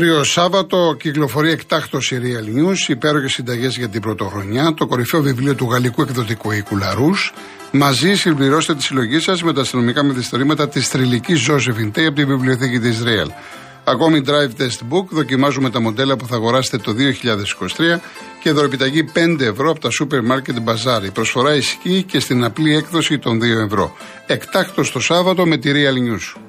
Αύριο Σάββατο κυκλοφορεί εκτάκτο η Real News, υπέροχες συνταγές για την πρωτοχρονιά, το κορυφαίο βιβλίο του γαλλικού εκδοτικού οίκου Λαρού. Μαζί συμπληρώστε τη συλλογή σας με τα αστυνομικά μυθιστορήματα της θρηλυκής Josephine Tay από τη βιβλιοθήκη της Real. Ακόμη Drive Test Book, δοκιμάζουμε τα μοντέλα που θα αγοράσετε το 2023 και δωρεπιταγή 5 ευρώ από τα Supermarket Bazaar. Η προσφορά ισχύει και στην απλή έκδοση των 2 ευρώ. Εκτάκτο το Σάββατο με τη Real News.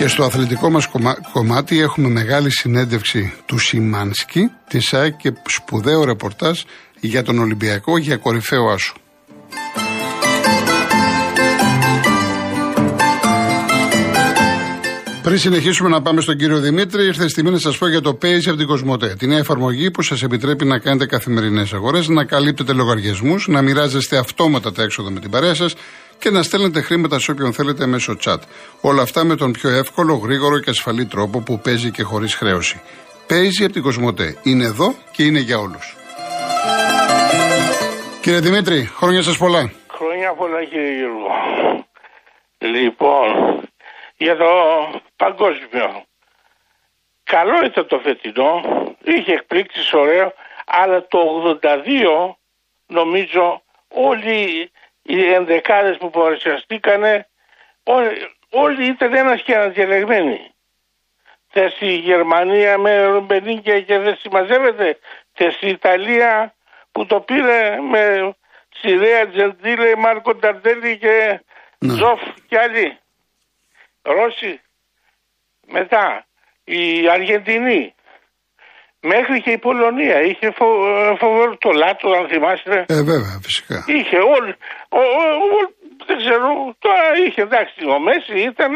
Και στο αθλητικό μας κομμάτι έχουμε μεγάλη συνέντευξη του Σιμάνσκι, της ΑΕΚ και σπουδαίο ρεπορτάζ για τον Ολυμπιακό για κορυφαίο άσο. Πριν συνεχίσουμε να πάμε στον κύριο Δημήτρη, ήρθε η στιγμή να σας πω για το Page από την Κοσμοτέ. Την νέα εφαρμογή που σας επιτρέπει να κάνετε καθημερινές αγορές, να καλύπτετε λογαριασμούς, να μοιράζεστε αυτόματα τα έξοδα με την παρέα σας και να στέλνετε χρήματα σε όποιον θέλετε μέσω chat. Όλα αυτά με τον πιο εύκολο, γρήγορο και ασφαλή τρόπο που παίζει και χωρίς χρέωση. Παίζει από την Κοσμοτέ. Είναι εδώ και είναι για όλους. Κύριε Δημήτρη, χρόνια σας πολλά. Χρόνια πολλά κύριε Γιώργο. Λοιπόν, για το παγκόσμιο. Καλό ήταν το φετινό, είχε εκπλήξεις ωραίο, αλλά το 82 νομίζω όλοι οι ενδεκάδες που παρουσιαστήκανε όλοι, όλοι ήταν ένας και αναδιαλεγμένοι. Θες η Γερμανία με ρομπενίκια και δεν συμμαζεύεται. Θες η Ιταλία που το πήρε με Σιρέα Τζεντήλε, Μάρκο Νταρτέλη και ναι. Ζοφ και άλλοι. Ρώσοι. Μετά η Αργεντινή. Μέχρι και η Πολωνία είχε φο, φοβερό το Λάτο, αν θυμάστε. Ε, βέβαια, φυσικά. Είχε όλοι. δεν ξέρω, τώρα είχε εντάξει. Ο Μέση ήταν.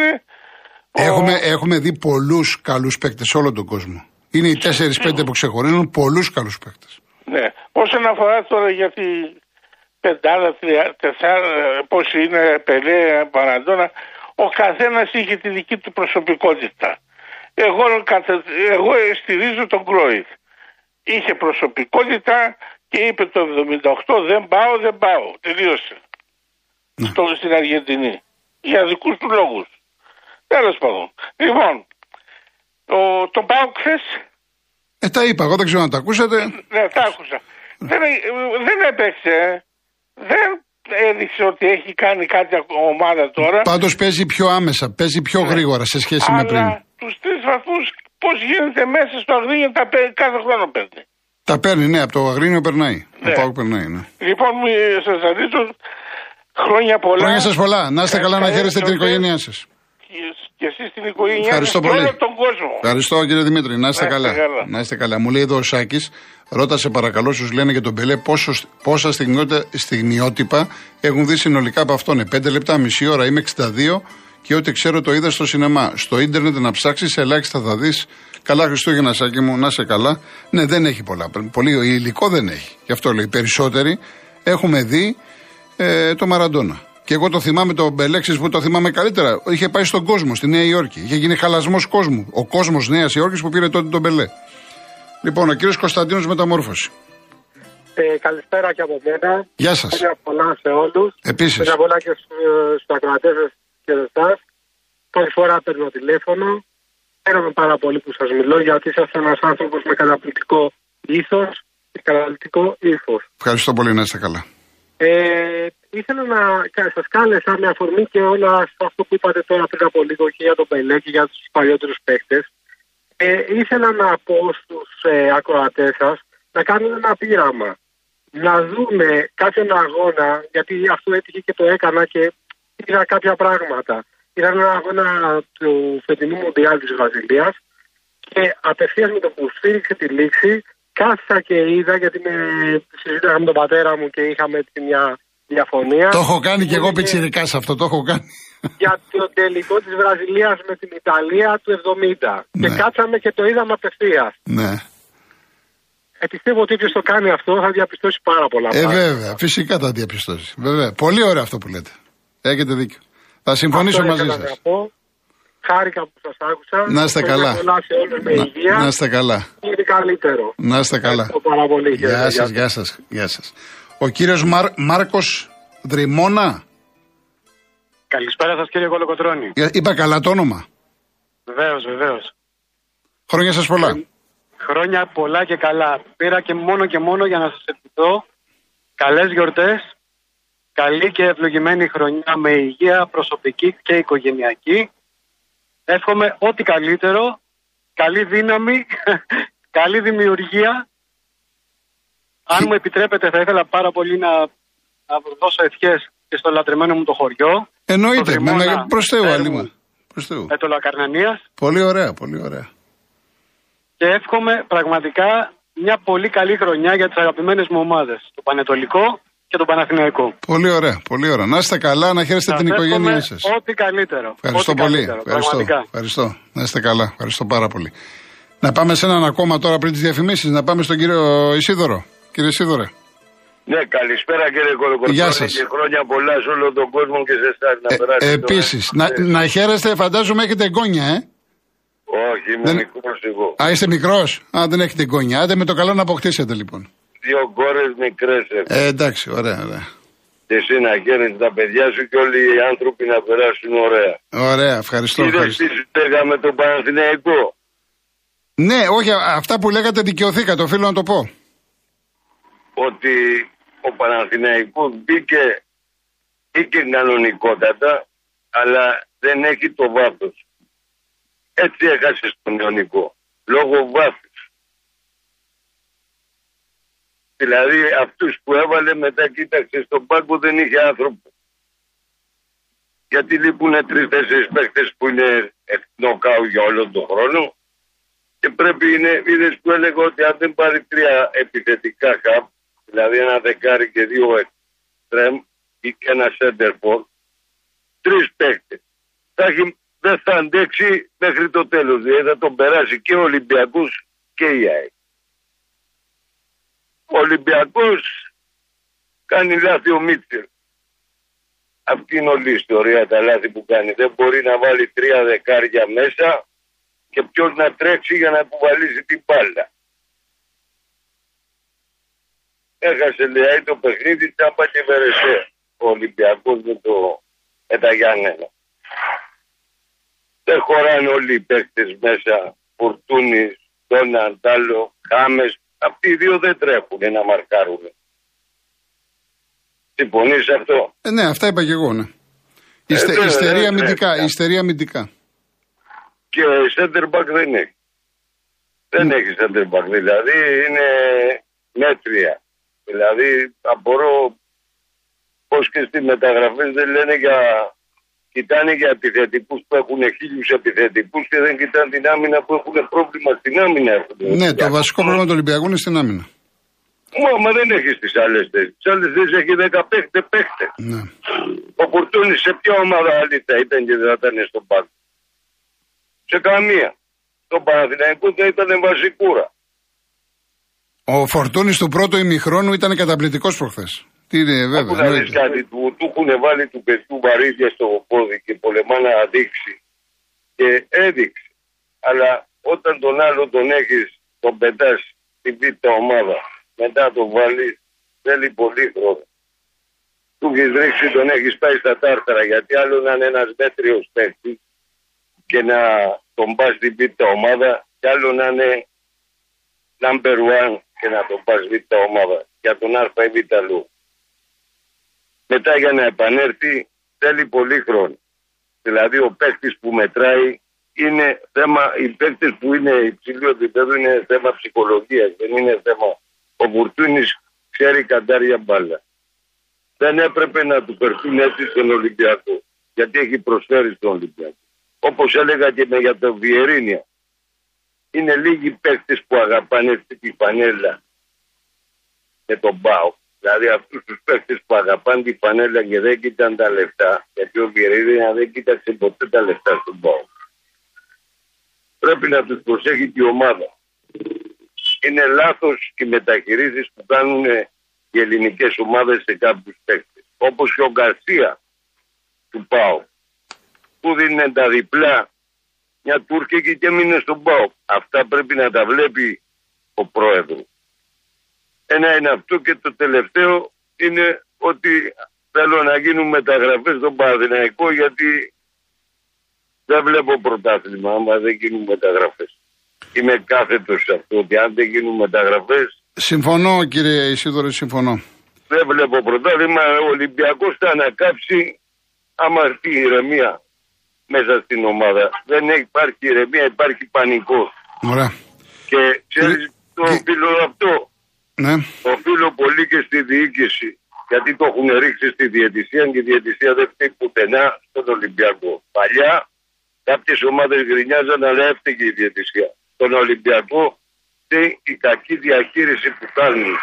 Έχουμε, έχουμε δει πολλούς καλούς παίκτες σε όλο τον κόσμο. Είναι οι 4-5 που ξεχωρίζουν πολλούς καλούς παίκτες. Ναι. Όσον αφορά τώρα για τη πεντάδα, τεσσάρα, πώς είναι, Πελέ, Παραντόνα, ο καθένας είχε τη δική του προσωπικότητα. Εγώ, εγώ στηρίζω τον Κρόιφ. Είχε προσωπικότητα και είπε το 78 δεν πάω, δεν πάω. Τελείωσε. Ναι. Στο, στην Αργεντινή. Για δικούς του λόγους. Τέλος πάντων. Λοιπόν, ο, το πάω χθες. Ε, τα είπα, εγώ δεν ξέρω αν τα ακούσατε. Ναι, τα άκουσα. δεν, δεν έπαιξε. Δεν έδειξε ότι έχει κάνει κάτι ομάδα τώρα. Πάντως παίζει πιο άμεσα, παίζει πιο ναι. γρήγορα σε σχέση με πριν. Τους τρεις βαθμούς πώς γίνεται μέσα στο Αγρίνιο τα κάθε χρόνο παίρνει. Τα παίρνει, ναι, από το Αγρίνιο περνάει. Ναι. Από περνάει, ναι. Λοιπόν, σας ζητήσω χρόνια πολλά. Χρόνια σας πολλά. Να είστε καλά, να χαίρεστε την οικογένειά σας και εσείς την οικογένειά Ευχαριστώ πολύ. όλο τον κόσμο. Ευχαριστώ κύριε Δημήτρη. Να είστε, καλά. Να είστε καλά. Μου λέει εδώ ο Σάκης, ρώτασε παρακαλώ σου λένε για τον Πελέ πόσο, πόσα στιγμιότυπα έχουν δει συνολικά από αυτόν. 5 λεπτά, μισή ώρα, είμαι 62 και ό,τι ξέρω το είδα στο σινεμά. Στο ίντερνετ να ψάξεις, ελάχιστα θα δεις. Καλά Χριστούγεννα, Σάκη μου, να είσαι καλά. Ναι, δεν έχει πολλά. Πολύ υλικό δεν έχει. Γι' αυτό λέει. Περισσότεροι έχουμε δει ε, το Μαραντόνα. Και εγώ το θυμάμαι το Μπελέξης που το θυμάμαι καλύτερα. Είχε πάει στον κόσμο, στη Νέα Υόρκη. Είχε γίνει χαλασμός κόσμου. Ο κόσμος Νέας Υόρκης που πήρε τότε τον Μπελέ. Λοιπόν, ο κύριος Κωνσταντίνος Μεταμόρφωση. Ε, καλησπέρα και από μένα. Γεια σας. Χρόνια πολλά σε όλους. Επίσης. Χρόνια πολλά και στους ακροατές και εσάς. Πρώτη φορά παίρνω τηλέφωνο. Χαίρομαι πάρα πολύ που σας μιλώ γιατί είσαστε ένας άνθρωπος με καταπληκτικό ήθος και καταπληκτικό ύφος. Ευχαριστώ πολύ, να είστε καλά. Ε, ήθελα να σας κάλεσα με αφορμή και όλα αυτό που είπατε τώρα πριν από λίγο και για τον Πελέ και για τους παλιότερους παίχτες. Ε, ήθελα να πω στους ε, ακροατές σας να κάνουν ένα πείραμα. Να δούμε κάποιον αγώνα, γιατί αυτό έτυχε και το έκανα και είδα κάποια πράγματα. Είδα ένα αγώνα του φετινού Μοντιάλ της Βραζιλίας και απευθείας με το που στήριξε τη λήξη, κάθισα και είδα γιατί με συζήτησα με τον πατέρα μου και είχαμε μια διαφωνία. Το έχω κάνει και εγώ πιτσιρικά σε αυτό, το έχω κάνει. Για το τελικό της Βραζιλίας με την Ιταλία του 70. Και ναι. κάτσαμε και το είδαμε απευθείας. Ναι. Ε, πιστεύω ότι όποιος το κάνει αυτό θα διαπιστώσει πάρα πολλά ε, πράγματα. βέβαια, φυσικά θα διαπιστώσει. Βέβαια. Πολύ ωραίο αυτό που λέτε. Έχετε δίκιο. Θα συμφωνήσω αυτό μαζί σας. Χάρηκα που σας άκουσα. Να είστε καλά. Να, να είστε καλά. Είναι καλύτερο. Να είστε καλά. Πάρα πολύ. Γεια σας, γεια σας. Γεια σας. Ο κύριος Μάρ, Μάρκος Δρυμώνα. Καλησπέρα σας κύριε Κολοκοτρώνη. Είπα καλά το όνομα. Βεβαίως, βεβαίως. Χρόνια σας πολλά. Ε, χρόνια πολλά και καλά. Πήρα και μόνο και μόνο για να σας ευχηθώ καλές γιορτές, καλή και ευλογημένη χρονιά με υγεία προσωπική και οικογενειακή. Εύχομαι ό,τι καλύτερο, καλή δύναμη, καλή δημιουργία. Αν μου επιτρέπετε θα ήθελα πάρα πολύ να, να δώσω ευχές και στο λατρεμένο μου το χωριό. Εννοείται, με προς Θεού, άλλη Με το Λακαρνανίας. Πολύ ωραία, πολύ ωραία. Και εύχομαι πραγματικά μια πολύ καλή χρονιά για τις αγαπημένες μου ομάδες. Το Πανετολικό και το Παναθηναϊκό. Πολύ ωραία, πολύ ωραία. Να είστε καλά, να χαίρεστε την οικογένειά σας. Ό,τι καλύτερο. Ευχαριστώ ό,τι πολύ. Καλύτερο, ευχαριστώ, ευχαριστώ. Να είστε καλά. Ευχαριστώ πάρα πολύ. Να πάμε σε έναν ακόμα τώρα πριν τις διαφημίσεις, να πάμε στον κύριο Ισίδωρο. Κύριε Ισίδωρε. Ναι, καλησπέρα κύριε Κολοκοτρώνη. Γεια σας. Και χρόνια πολλά σε όλο τον κόσμο και σε εσάς να ε, περάσετε. Επίσης, να, να χαίρεστε, φαντάζομαι έχετε εγγόνια, ε. Όχι, είμαι δεν... μικρός εγώ. Α, είστε μικρός. Α, δεν έχετε εγγόνια. Άντε με το καλό να αποκτήσετε λοιπόν. Δύο κόρε μικρές Ε, εντάξει, ωραία, ωραία. Και εσύ να χαίρεσαι τα παιδιά σου και όλοι οι άνθρωποι να περάσουν ωραία. Ωραία, ευχαριστώ. Είδες τι λέγαμε τον Παναθηναϊκό; Ναι, όχι, αυτά που λέγατε δικαιωθήκατε, οφείλω να το πω. Ότι ο Παναθηναϊκός μπήκε, μπήκε κανονικότατα, αλλά δεν έχει το βάθος. Έτσι έχασες στον Ιωνικό. Λόγω βάθους. Δηλαδή αυτούς που έβαλε μετά κοίταξε στον πάγκο δεν είχε άνθρωπο. Γιατί λείπουν τρει-τέσσερι παίχτε που είναι νοκάου για όλο τον χρόνο. Και πρέπει είναι, είδες που έλεγα ότι αν δεν πάρει τρία επιθετικά χαμ, δηλαδή ένα δεκάρι και δύο εξτρέμ ή και ένα σέντερφορ, τρεις παίχτε. Θα δεν θα αντέξει μέχρι το τέλος. Δηλαδή θα τον περάσει και ο Ολυμπιακός και η ΑΕΚ. Ο Ολυμπιακός κάνει λάθη ο Μίτσελ. Αυτή είναι όλη η ιστορία τα λάθη που κάνει. Δεν μπορεί να βάλει τρία δεκάρια μέσα και ποιος να τρέξει για να αποβαλίσει την μπάλα. Έχασε λέει το παιχνίδι τσάμπα και βερεσέ ο Ολυμπιακός με, το, με τα Γιάννενα. Δεν χωράνε όλοι οι παίκτες μέσα. Φορτούνης, τον Αντάλο, Χάμες. Αυτοί οι δύο δεν τρέχουν να μαρκάρουν. Συμφωνείς αυτό; Ε, ναι, αυτά είπα και εγώ, ναι. Ιστε, ε, ιστερία αμυντικά, ιστερία αμυντικά. Και center back δεν έχει. Δεν έχει center back, δηλαδή είναι μέτρια. Δηλαδή απορώ πώς και στη μεταγραφή δεν λένε για κοιτάνε για επιθετικούς που έχουν χίλιους επιθετικούς και δεν κοιτάνε την άμυνα που έχουν πρόβλημα στην άμυνα. Ναι, το βασικό πρόβλημα του Ολυμπιακού είναι στην άμυνα. Μα, δεν έχεις τις άλλες θέσεις. Τις άλλες θέσεις έχει 15 παίχτε. Ναι. Ο Φορτούνη σε ποια ομάδα άλλη θα ήταν και δεν θα ήταν στον πάγκο; Σε καμία. Το Παναθηναϊκό θα ήταν βασικούρα. Ο Φορτούνης του πρώτου ημιχρόνου ήταν καταπληκτικός προχθές. Τι είναι, βέβαια. να δεις κάτι, του, του έχουν βάλει του παιδιού βαρύδια στο πόδι και πολεμά να δείξει. Και έδειξε. Αλλά όταν τον άλλο τον έχεις, τον πετάς στην πίτα ομάδα, μετά τον βάλεις, θέλει πολύ χρόνο. Του έχεις ρίξει, τον έχεις πάει στα τάρταρα. Γιατί άλλο να είναι ένας μέτριος παίκτης και να τον πας στην πίτα ομάδα, και άλλο να είναι number one και να τον πας β' ομάδα για τον Α ή Β' μετά για να επανέλθει θέλει πολύ χρόνο. Δηλαδή ο παίκτης που μετράει είναι θέμα, οι παίκτες που είναι υψηλό επίπεδο είναι θέμα ψυχολογίας, δεν είναι θέμα. Ο Βουρτούνη ξέρει καντάρια μπάλα. Δεν έπρεπε να του περθούν έτσι στον Ολυμπιακό, γιατί έχει προσφέρει στον Ολυμπιακό. Όπως έλεγα και με για το Βιερίνια. Είναι λίγοι παίκτες που αγαπάνε αυτή τη πανέλα με τον Μπάου. Δηλαδή αυτούς τους παίχτε που αγαπάνε την πανέλα και δεν κοίταν τα λεφτά, γιατί ο Βιερίδια δεν κοίταξε ποτέ τα λεφτά στον Πάο. Πρέπει να τους προσέχει η ομάδα. Είναι λάθος οι μεταχειρήσεις που κάνουν οι ελληνικές ομάδες σε κάποιους παίχτε. Όπως και ο Γκαρσία του Πάου, που δίνει τα διπλά μια Τούρκικη και μείνε στον Πάο. Αυτά πρέπει να τα βλέπει ο πρόεδρος. Ένα είναι αυτό και το τελευταίο είναι ότι θέλω να γίνουν μεταγραφές στον Παναδημαϊκό γιατί δεν βλέπω πρωτάθλημα άμα δεν γίνουν μεταγραφές. Είμαι κάθετος σε αυτό ότι αν δεν γίνουν μεταγραφέ. Συμφωνώ κύριε Ισίδωρη, συμφωνώ. Δεν βλέπω πρωτάθλημα. Ο Ολυμπιακός θα ανακάψει άμα έρθει η ηρεμία μέσα στην ομάδα. Δεν υπάρχει ηρεμία, υπάρχει πανικό. Ωραία. Και ξέρεις το οφείλω αυτό. Ναι. Οφείλω πολύ και στη διοίκηση. Γιατί το έχουν ρίξει στη διαιτησία και η διαιτησία δεν φταίει πουθενά στον Ολυμπιακό. Παλιά κάποιες ομάδες γκρινιάζαν, αλλά έφταιγε η διαιτησία. Στον Ολυμπιακό η κακή διαχείριση που κάνουν.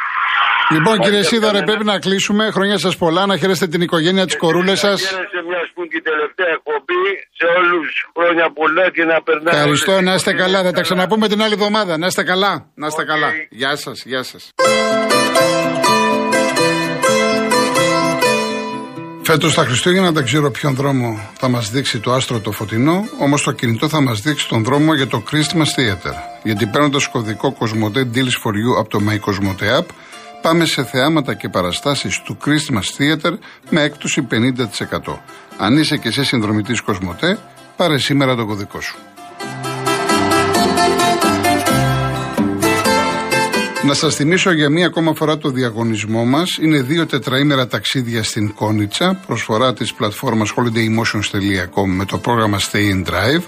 Λοιπόν, κύριε Σίδωρε, πρέπει να κλείσουμε. Χρόνια σας πολλά, να χαίρεστε την οικογένεια της κορούλε σας. Χαίρεστε μια που και τελευταία εκπομπή σε όλους χρόνια πολλά και να περνάμε. Ευχαριστώ, να είστε καλά. Θα τα ξαναπούμε την άλλη εβδομάδα. Να είστε καλά. Να είστε καλά. Γεια σας, γεια σας. Φέτος τα Χριστούγεννα δεν ξέρω ποιον δρόμο θα μας δείξει το άστρο το φωτεινό, όμως το κινητό θα μας δείξει τον δρόμο για το Christmas Theater. Γιατί παίρνοντας κωδικό Cosmote Deals for You από το My Cosmote App, πάμε σε θεάματα και παραστάσεις του Christmas Theater με έκπτωση 50%. Αν είσαι και εσύ συνδρομητής Κοσμοτέ, πάρε σήμερα το κωδικό σου. Να σας θυμίσω για μία ακόμα φορά το διαγωνισμό μας. Είναι δύο τετραήμερα ταξίδια στην Κόνιτσα, προσφορά της πλατφόρμας holidaymotions.com με το πρόγραμμα Stay in Drive.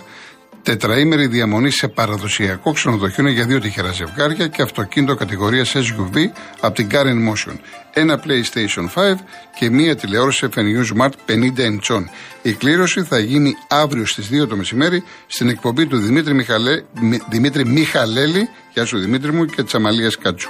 Τετραήμερη διαμονή σε παραδοσιακό ξενοδοχείο για δύο τυχερά ζευγάρια και αυτοκίνητο κατηγορίας SUV από την Karen Motion. Ένα PlayStation 5 και μία τηλεόραση FNU Smart 50 inch. Η κλήρωση θα γίνει αύριο στις 2 το μεσημέρι στην εκπομπή του Δημήτρη, Μιχαλέ, Δημήτρη Μιχαλέλη Γεια σου Δημήτρη μου και της Αμαλίας Κάτσου.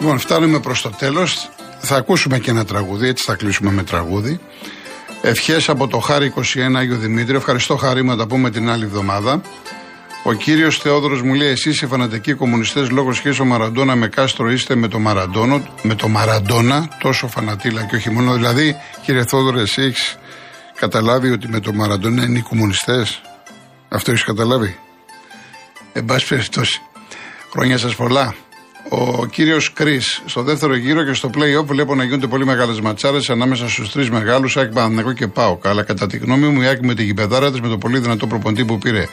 Λοιπόν, φτάνουμε προς το τέλος. Θα ακούσουμε και ένα τραγούδι, έτσι θα κλείσουμε με τραγούδι. Ευχές από το Χάρη 21 Άγιο Δημήτριο. Ευχαριστώ Χάρη, να τα πούμε την άλλη εβδομάδα. Ο κύριος Θεόδωρος μου λέει: Εσείς οι φανατικοί κομμουνιστές, λόγω σχέσεω Μαραντόνα με κάστρο, είστε με το Μαραντόνο, με το Μαραντόνα, τόσο φανατήλα και όχι μόνο. Δηλαδή, κύριε Θεόδωρο, εσύ έχεις καταλάβει ότι με το Μαραντόνα είναι οι κομμουνιστές; Αυτό έχεις καταλάβει; Εν πάση περιπτώσει. Χρόνια σας πολλά. Ο κύριος Κρι στο δεύτερο γύρο και στο play-off βλέπω να γίνονται πολύ μεγάλες ματσάρες ανάμεσα στους τρεις μεγάλους, Άκη Παναθηναϊκό και Πάο. Αλλά κατά τη γνώμη μου, η Άκη με την γηπεδάρα της με το πολύ δυνατό προποντή που πήρε.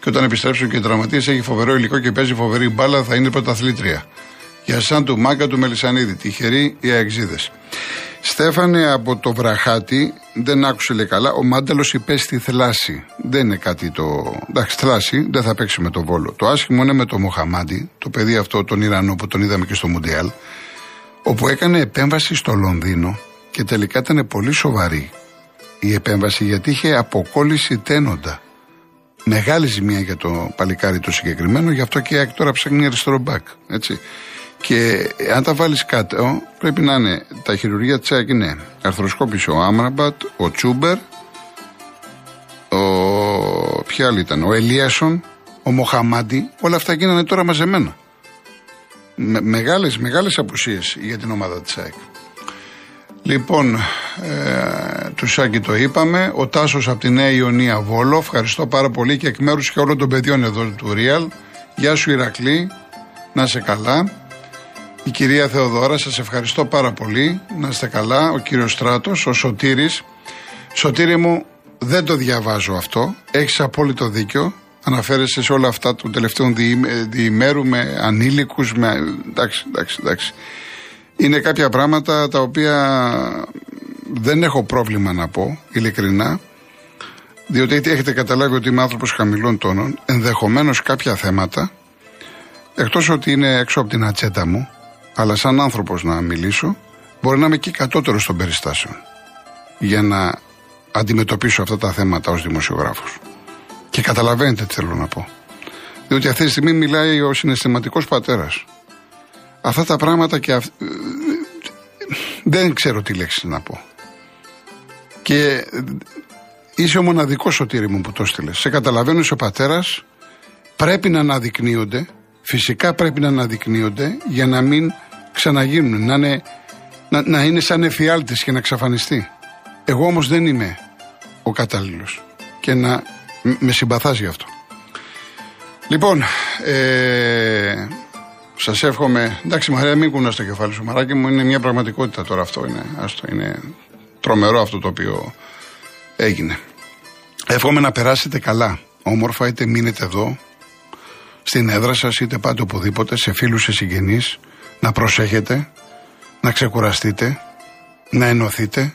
Και όταν επιστρέψουν και οι τραυματίε, έχει φοβερό υλικό και παίζει φοβερή μπάλα, θα είναι πρωταθλήτρια. Για σαν του Μάγκα του Μελισανίδη, τυχεροί οι αεξίδες. Στέφανε από το βραχάτι, δεν άκουσε λέει καλά, ο Μάνταλος υπέστη θλάση. Δεν είναι κάτι το. Εντάξει, θλάση, δεν θα παίξει με τον Βόλο. Το άσχημο είναι με το Μοχαμάντι, το παιδί αυτό, τον Ιρανό που τον είδαμε και στο Μουντιάλ, όπου έκανε επέμβαση στο Λονδίνο και τελικά ήταν πολύ σοβαρή η επέμβαση γιατί είχε αποκόλληση τένοντα. Μεγάλη ζημία για το παλικάρι το συγκεκριμένο, γι' αυτό και η τώρα ψάχνει αριστερό μπακ. Έτσι. Και αν τα βάλεις κάτω, πρέπει να είναι τα χειρουργία τσάκ είναι αρθροσκόπηση ο Άμραμπατ, ο Τσούμπερ, ο. Ποια άλλη ήταν, ο Ελίασον, ο Μοχαμάντι, όλα αυτά γίνανε τώρα μαζεμένα. Με, μεγάλες, μεγάλες απουσίες για την ομάδα της ΑΕΚ. Λοιπόν, ε, του Σάκη το είπαμε. Ο Τάσος από τη Νέα Ιωνία Βόλο. Ευχαριστώ πάρα πολύ και εκ μέρους και όλων των παιδιών εδώ του Real. Γεια σου Ηρακλή. Να είσαι καλά. Η κυρία Θεοδώρα, σας ευχαριστώ πάρα πολύ. Να είστε καλά. Ο κύριος Στράτος, ο Σωτήρης. Σωτήρη μου, δεν το διαβάζω αυτό. Έχεις απόλυτο δίκιο. Αναφέρεσαι σε όλα αυτά του τελευταίου διημέρου με ανήλικους, με... Εντάξει, εντάξει, εντάξει. Είναι κάποια πράγματα τα οποία δεν έχω πρόβλημα να πω, ειλικρινά. Διότι έχετε καταλάβει ότι είμαι άνθρωπος χαμηλών τόνων. Ενδεχομένως κάποια θέματα, εκτός ότι είναι έξω από την ατσέτα μου, αλλά σαν άνθρωπος να μιλήσω, μπορεί να είμαι και κατώτερος των περιστάσεων για να αντιμετωπίσω αυτά τα θέματα ως δημοσιογράφος. Και καταλαβαίνετε τι θέλω να πω. Διότι αυτή τη στιγμή μιλάει ο συναισθηματικός πατέρας. Αυτά τα πράγματα και δεν ξέρω τι λέξεις να πω. Και είσαι ο μοναδικός σωτήρι μου που το στείλε. Σε καταλαβαίνω, είσαι ο πατέρας πρέπει να αναδεικνύονται, φυσικά πρέπει να αναδεικνύονται για να μην ξαναγίνουν, να είναι, να, να είναι σαν εφιάλτης και να εξαφανιστεί. Εγώ όμως δεν είμαι ο κατάλληλος και να με συμπαθάς γι' αυτό. Λοιπόν, ε, σας εύχομαι. Εντάξει, Μαρία, μην κουνάς το κεφάλι σου, μαράκι μου. Είναι μια πραγματικότητα τώρα αυτό. Είναι, άστο, είναι τρομερό αυτό το οποίο έγινε. Εύχομαι να περάσετε καλά. Όμορφα, είτε μείνετε εδώ, στην έδρα σας, είτε πάτε οπουδήποτε, σε φίλους, σε συγγενείς. Να προσέχετε, να ξεκουραστείτε, να ενωθείτε.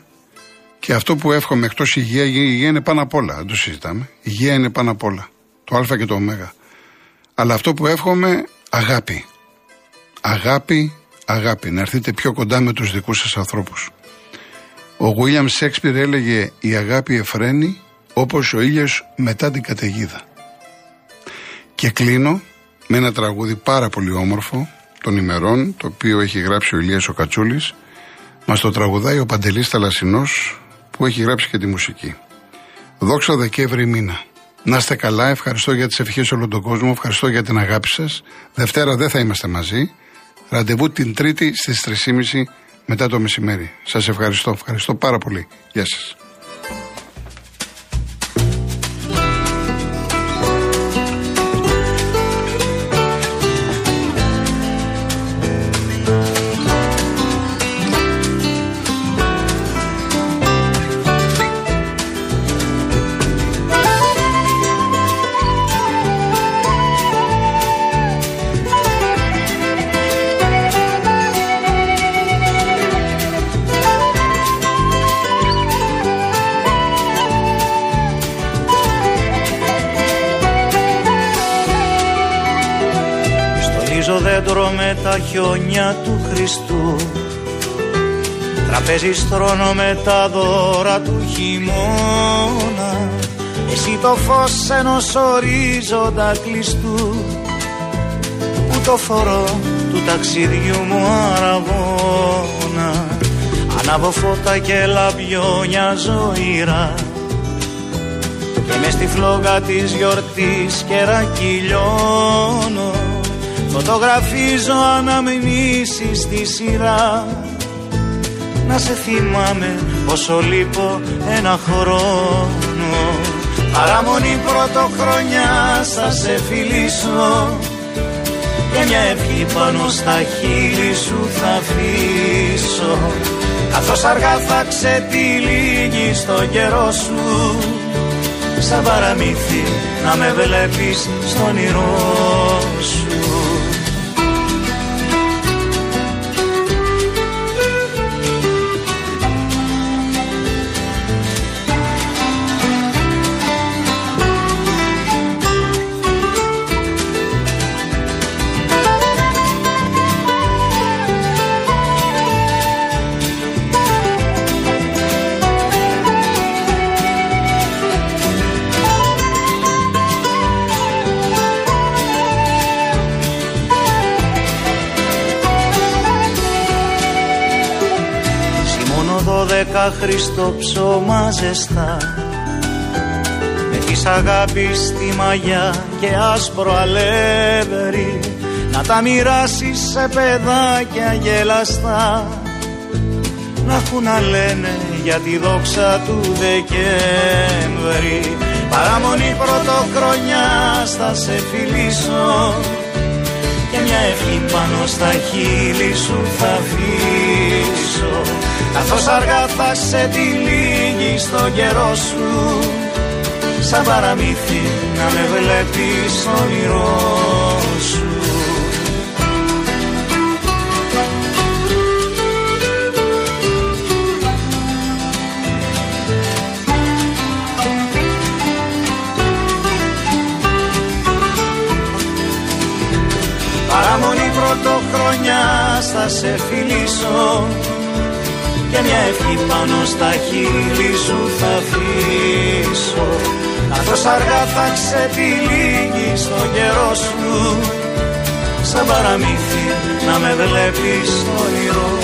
Και αυτό που εύχομαι εκτός υγεία, η υγεία είναι πάνω απ' όλα. Δεν το συζητάμε. Η υγεία είναι πάνω απ' όλα. Το Α και το Ω. Αλλά αυτό που εύχομαι, αγάπη. Αγάπη, αγάπη. Να έρθετε πιο κοντά με τους δικούς σας ανθρώπους. Ο Γουίλιαμ Σέξπιρ έλεγε «Η αγάπη εφραίνει όπως ο ήλιος μετά την καταιγίδα». Και κλείνω με ένα τραγούδι πάρα πολύ όμορφο των ημερών, το οποίο έχει γράψει ο Ηλίας ο Κατσούλης. Μας το τραγουδάει ο Παντελής Ταλασσινός που έχει γράψει και τη μουσική. Δόξα Δεκέμβρη μήνα. Να είστε καλά, ευχαριστώ για τις ευχές όλων τον κόσμο, ευχαριστώ για την αγάπη σας. Δευτέρα δεν θα είμαστε μαζί. Ραντεβού την Τρίτη στις 3.30 μετά το μεσημέρι. Σας ευχαριστώ, ευχαριστώ πάρα πολύ. Γεια σας. Με τα χιόνια του Χριστού. Τραπέζι στρώνω με τα δώρα του χειμώνα. Εσύ το φως ενός ορίζοντα κλειστού. Που το φορώ του ταξιδιού μου αραβώνα. Ανάβω φώτα και λαμπιόνια ζωήρα. Και μες στη φλόγα της γιορτής κερακυλιώνω Φωτογραφίζω αναμνήσεις στη σειρά. Να σε θυμάμαι όσο λείπω ένα χρόνο. Παραμονή πρωτοχρονιά θα σε φιλήσω. Και μια ευχή πάνω στα χείλη σου θα αφήσω. Καθώς αργά θα ξετυλίγει στο καιρό σου. Σαν παραμύθι να με βλέπεις στον όνειρό Χριστό ψώμα ζεστά. Με της αγάπης στη μαγιά και άσπρο αλεύρι να τα μοιράσεις σε παιδάκια γελαστά να έχουν να λένε για τη δόξα του Δεκέμβρη. Παραμονή πρωτοχρονιά θα σε φιλήσω. Και μια ευχή πάνω στα χείλη σου θα αφήσω Καθώς αργά θα σε τυλίγει στο καιρό σου Σαν παραμύθι να με βλέπεις στο όνειρό σου. Παραμονή πρωτοχρονιάς θα σε φιλήσω και μια ευχή πάνω στα χείλη σου θα αφήσω. Καθώς αργά θα ξετυλίγει στο καιρό σου σαν παραμύθι να με βλέπεις στο όνειρό